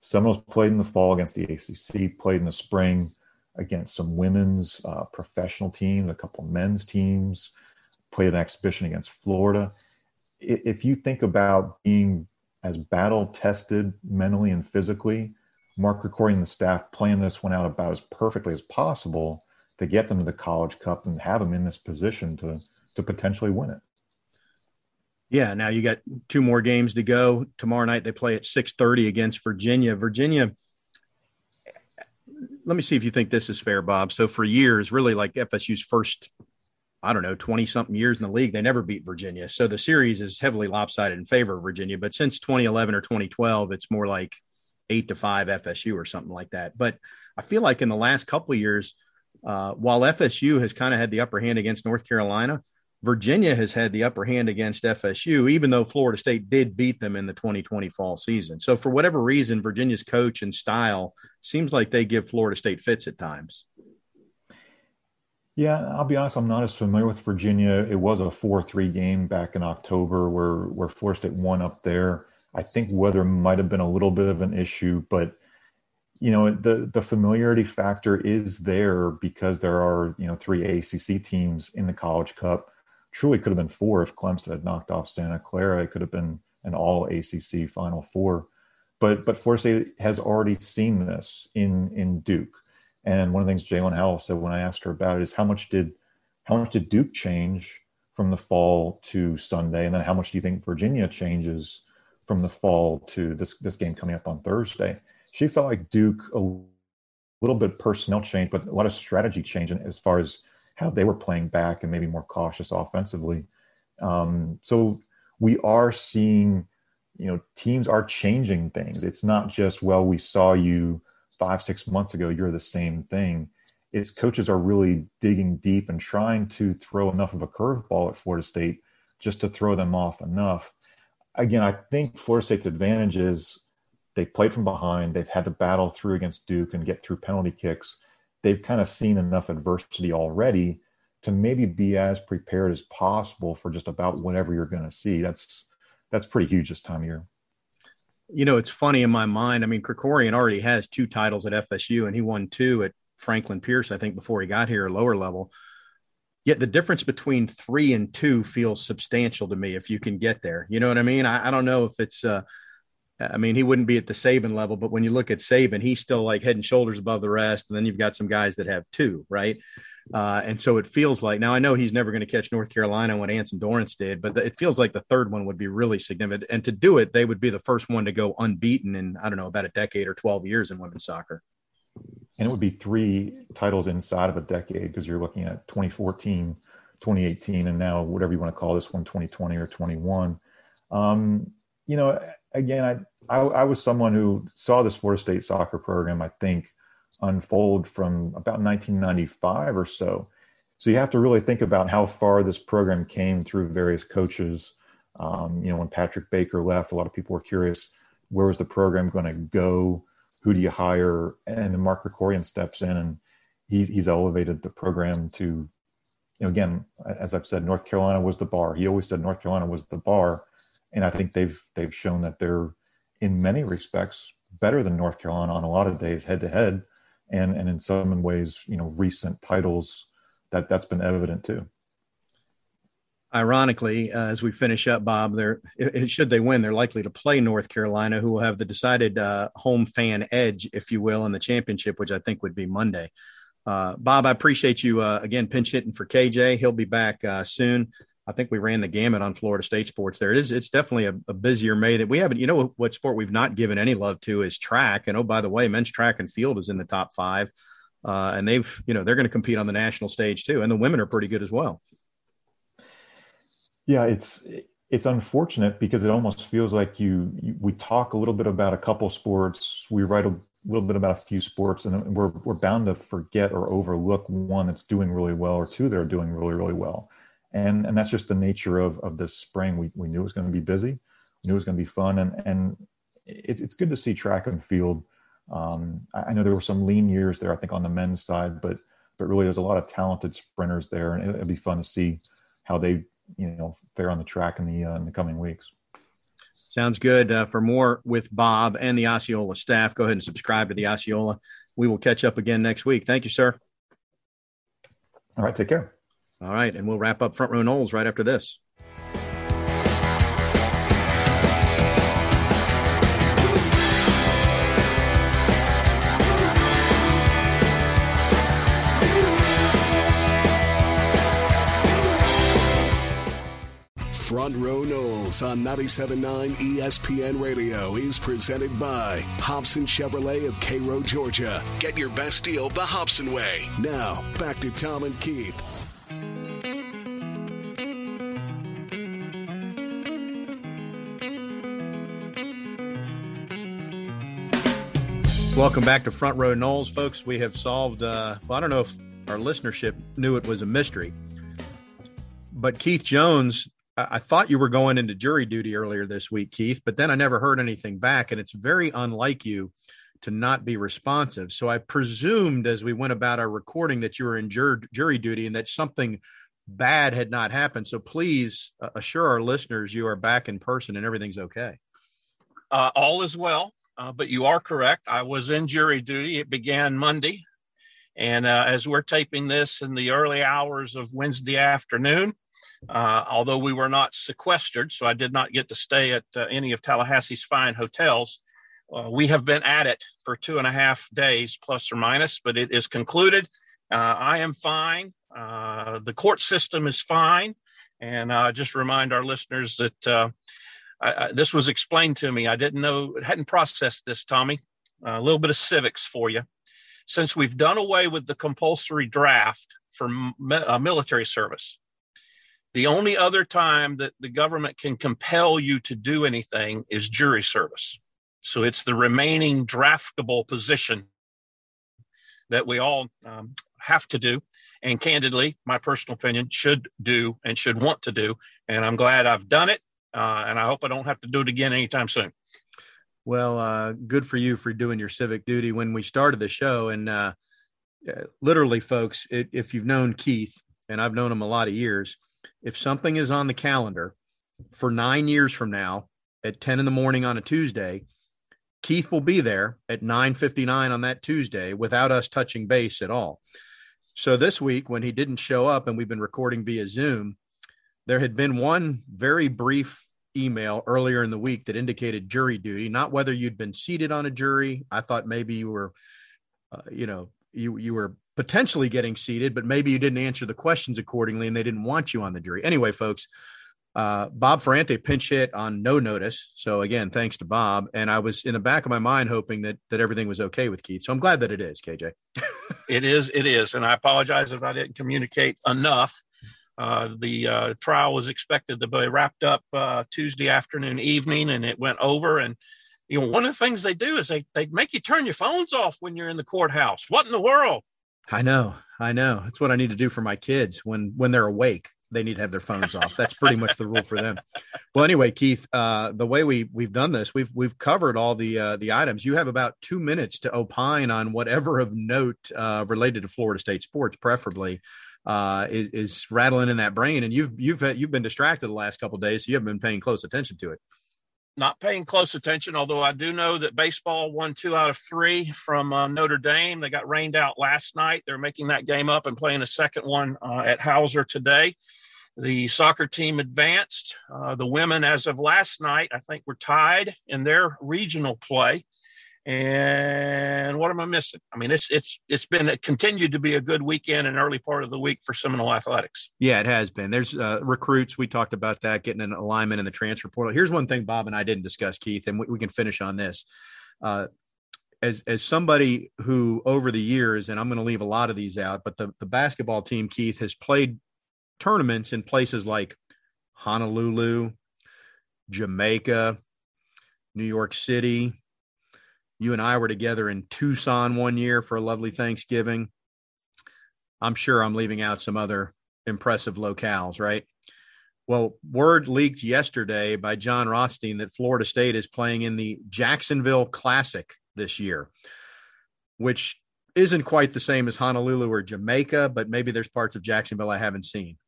Seminoles played in the fall against the ACC, played in the spring against some women's uh, professional teams, a couple men's teams, played an exhibition against Florida. If you think about being as battle tested mentally and physically, Mark and the staff playing this one out about as perfectly as possible to get them to the College Cup and have them in this position to to potentially win it. Yeah, now you got two more games to go. Tomorrow night they play at 6:30 against Virginia. Virginia let me see if you think this is fair, Bob. So for years, really like FSU's first, I don't know, 20 something years in the league, they never beat Virginia. So the series is heavily lopsided in favor of Virginia. But since 2011 or 2012, it's more like eight to five FSU or something like that. But I feel like in the last couple years, uh, while FSU has kind of had the upper hand against North Carolina, Virginia has had the upper hand against FSU, even though Florida State did beat them in the 2020 fall season. So, for whatever reason, Virginia's coach and style seems like they give Florida State fits at times. Yeah, I'll be honest, I'm not as familiar with Virginia. It was a 4 3 game back in October where, where Florida State won up there. I think weather might have been a little bit of an issue, but you know the the familiarity factor is there because there are you know three ACC teams in the College Cup truly could have been four if Clemson had knocked off Santa Clara. It could have been an all ACC Final Four. But but Florida State has already seen this in in Duke. And one of the things Jaelin Howell said when I asked her about it is how much did how much did Duke change from the fall to Sunday, and then how much do you think Virginia changes from the fall to this this game coming up on Thursday? She felt like Duke a little bit personnel change, but a lot of strategy change as far as how they were playing back and maybe more cautious offensively. Um, so we are seeing, you know, teams are changing things. It's not just, well, we saw you five, six months ago, you're the same thing. It's coaches are really digging deep and trying to throw enough of a curveball at Florida State just to throw them off enough. Again, I think Florida State's advantage is they played from behind. They've had to battle through against Duke and get through penalty kicks they've kind of seen enough adversity already to maybe be as prepared as possible for just about whatever you're going to see. That's that's pretty huge this time of year. You know, it's funny in my mind. I mean, Krikorian already has two titles at FSU, and he won two at Franklin Pierce, I think, before he got here, lower level. Yet the difference between three and two feels substantial to me if you can get there. You know what I mean? I, I don't know if it's uh, I mean, he wouldn't be at the Saban level, but when you look at Saban, he's still like head and shoulders above the rest. And then you've got some guys that have two, right? Uh, and so it feels like now I know he's never going to catch North Carolina what Anson Dorrance did, but the, it feels like the third one would be really significant. And to do it, they would be the first one to go unbeaten in I don't know about a decade or twelve years in women's soccer. And it would be three titles inside of a decade because you're looking at 2014, 2018, and now whatever you want to call this one, 2020 or 21. Um, you know, again, I, I, I was someone who saw this Florida State soccer program, I think, unfold from about 1995 or so. So you have to really think about how far this program came through various coaches. Um, you know, when Patrick Baker left, a lot of people were curious where was the program going to go? Who do you hire? And then Mark Krikorian steps in and he, he's elevated the program to you know, again, as I've said, North Carolina was the bar. He always said North Carolina was the bar, and I think they've they've shown that they're in many respects better than North Carolina on a lot of days head to head, and and in some ways, you know, recent titles that that's been evident too. Ironically, uh, as we finish up, Bob, they're should they win, they're likely to play North Carolina, who will have the decided uh, home fan edge, if you will, in the championship, which I think would be Monday. Uh, Bob, I appreciate you uh, again pinch hitting for KJ. He'll be back uh, soon. I think we ran the gamut on Florida State sports. There it is. It's definitely a, a, busier May that we haven't. You know what sport we've not given any love to is track. And oh, by the way, men's track and field is in the top five, uh, and they've you know they're going to compete on the national stage too. And the women are pretty good as well. Yeah, it's it's unfortunate because it almost feels like you, you we talk a little bit about a couple sports, we write a little bit about a few sports, and we're we're bound to forget or overlook one that's doing really well or two that are doing really really well and and that's just the nature of of this spring. We we knew it was going to be busy, we knew it was going to be fun, and and it's it's good to see track and field. Um, I know there were some lean years there, I think, on the men's side, but but really there's a lot of talented sprinters there, and it'd be fun to see how they you know fare on the track in the uh, in the coming weeks. Sounds good. Uh, for more with Bob and the Osceola staff, go ahead and subscribe to the Osceola. We will catch up again next week. Thank you, sir. All right. Take care. All right. And we'll wrap up Front Row Noles right after this. Front Row Noles on 97.9 ESPN Radio is presented by Hobson Chevrolet of Cairo, Georgia. Get your best deal the Hobson way. Now, back to Tom and Keith. Welcome back to Front Row Noles, folks. We have solved, uh, well, I don't know if our listenership knew it was a mystery, but Keith Jones, I thought you were going into jury duty earlier this week, Keith, but then I never heard anything back. And it's very unlike you to not be responsive. So I presumed as we went about our recording that you were in jur- jury duty and that something bad had not happened. So please uh, assure our listeners you are back in person and everything's okay. Uh, all is well. Uh, but you are correct. I was in jury duty. It began Monday. And uh, as we're taping this in the early hours of Wednesday afternoon, uh, although we were not sequestered, so I did not get to stay at uh, any of Tallahassee's fine hotels, uh, we have been at it for two and a half days, plus or minus, but it is concluded. Uh, I am fine. the court system is fine. And just remind our listeners that I, I, this was explained to me. I didn't know, hadn't processed this, Tommy. Uh, a little bit of civics for you. Since we've done away with the compulsory draft for uh, military service, the only other time that the government can compel you to do anything is jury service. So it's the remaining draftable position that we all um, have to do. And candidly, my personal opinion, should do and should want to do. And I'm glad I've done it uh, and I hope I don't have to do it again anytime soon. Well, uh, good for you for doing your civic duty when we started the show. And uh, literally, folks, it, if you've known Keith, and I've known him a lot of years, if something is on the calendar for nine years from now at 10 in the morning on a Tuesday, Keith will be there at 9:59 on that Tuesday without us touching base at all. So this week when he didn't show up and we've been recording via Zoom, there had been one very brief email earlier in the week that indicated jury duty, not whether you'd been seated on a jury. I thought maybe you were, uh, you know, you you were potentially getting seated, but maybe you didn't answer the questions accordingly, and they didn't want you on the jury. Anyway, folks, uh, Bob Ferrante pinch hit on no notice. So again, thanks to Bob. And I was in the back of my mind hoping that that everything was okay with Keith. So I'm glad that it is, KJ. it is. It is. And I apologize if I didn't communicate enough. Uh, the uh, trial was expected to be wrapped up uh, Tuesday afternoon, evening, and it went over. And you know, one of the things they do is they they make you turn your phones off when you're in the courthouse. What in the world? I know, I know. That's what I need to do for my kids when when they're awake. They need to have their phones off. That's pretty much the rule for them. Well, anyway, Keith, uh, the way we we've done this, we've we've covered all the uh, the items. You have about two minutes to opine on whatever of note uh, related to Florida State sports, preferably. uh, is, is, rattling in that brain. And you've you've you've been distracted the last couple days, so you haven't been paying close attention to it. Not paying close attention, although I do know that baseball won two out of three from uh, Notre Dame. They got rained out last night. They're making that game up and playing a second one uh, at Howser today. The soccer team advanced. Uh, the women, as of last night, I think were tied in their regional play. And what am I missing? I mean, it's it's it's been continued to be a good weekend and early part of the week for Seminole athletics. Yeah, it has been. There's uh, recruits. We talked about that getting an alignment in the transfer portal. Here's one thing Bob and I didn't discuss, Keith, and we, we can finish on this. Uh, as as somebody who over the years, and I'm going to leave a lot of these out, but the the basketball team, Keith, has played tournaments in places like Honolulu, Jamaica, New York City. You and I were together in Tucson one year for a lovely Thanksgiving. I'm sure I'm leaving out some other impressive locales, right? Well, word leaked yesterday by Jon Rothstein that Florida State is playing in the Jacksonville Classic this year, which isn't quite the same as Honolulu or Jamaica, but maybe there's parts of Jacksonville I haven't seen.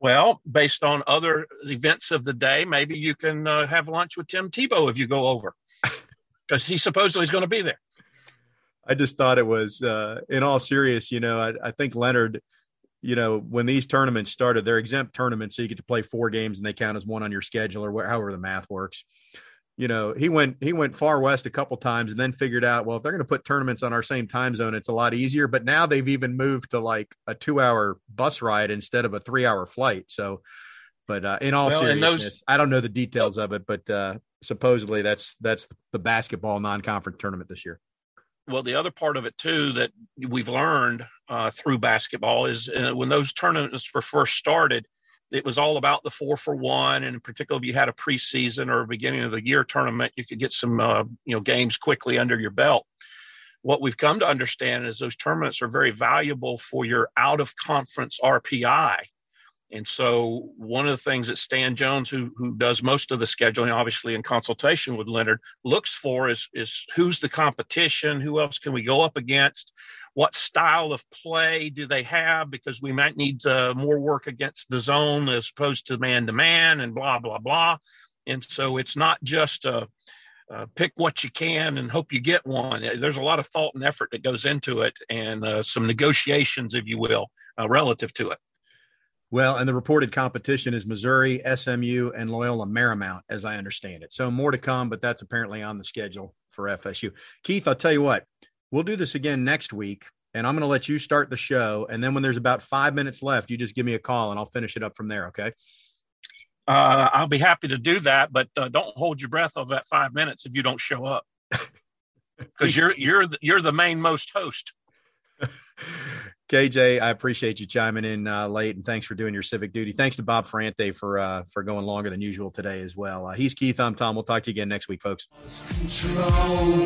Well, based on other events of the day, maybe you can uh, have lunch with Tim Tebow if you go over, because he supposedly is going to be there. I just thought it was, uh, in all serious, you know, I, I, think Leonard, you know, when these tournaments started, they're exempt tournaments, so you get to play four games and they count as one on your schedule or however the math works. You know he went he went far west a couple times and then figured out well if they're going to put tournaments on our same time zone it's a lot easier. But now they've even moved to like a two hour bus ride instead of a three hour flight. So but uh, in all well, seriousness those, i don't know the details of it but uh, supposedly that's that's the basketball non-conference tournament this year well the other part of it too that we've learned uh, through basketball is uh, when those tournaments were first started it was all about the four for one, and in particular, if you had a preseason or a beginning of the year tournament, you could get some uh, you know games quickly under your belt. What we've come to understand is those tournaments are very valuable for your out of conference RPI and so, one of the things that Stan Jones, who who does most of the scheduling, obviously in consultation with Leonard, looks for is is who's the competition, who else can we go up against, what style of play do they have, because we might need uh, more work against the zone as opposed to man to man, and blah blah blah. And so, it's not just a uh, pick what you can and hope you get one. There's a lot of thought and effort that goes into it, and uh, some negotiations, if you will, uh, relative to it. Well, and the reported competition is Missouri, SMU, and Loyola Marymount, as I understand it. So more to come, but that's apparently on the schedule for FSU. Keith, I'll tell you what, we'll do this again next week, and I'm going to let you start the show. And then when there's about five minutes left, you just give me a call and I'll finish it up from there. Okay. Uh, I'll be happy to do that, but uh, don't hold your breath over that five minutes if you don't show up, because you're you're the, you're the main most host. KJ, I appreciate you chiming in uh, late, and thanks for doing your civic duty. Thanks to Bob Ferrante for uh, for going longer than usual today as well. Uh, he's Keith. I'm Tom. We'll talk to you again next week, folks. Control.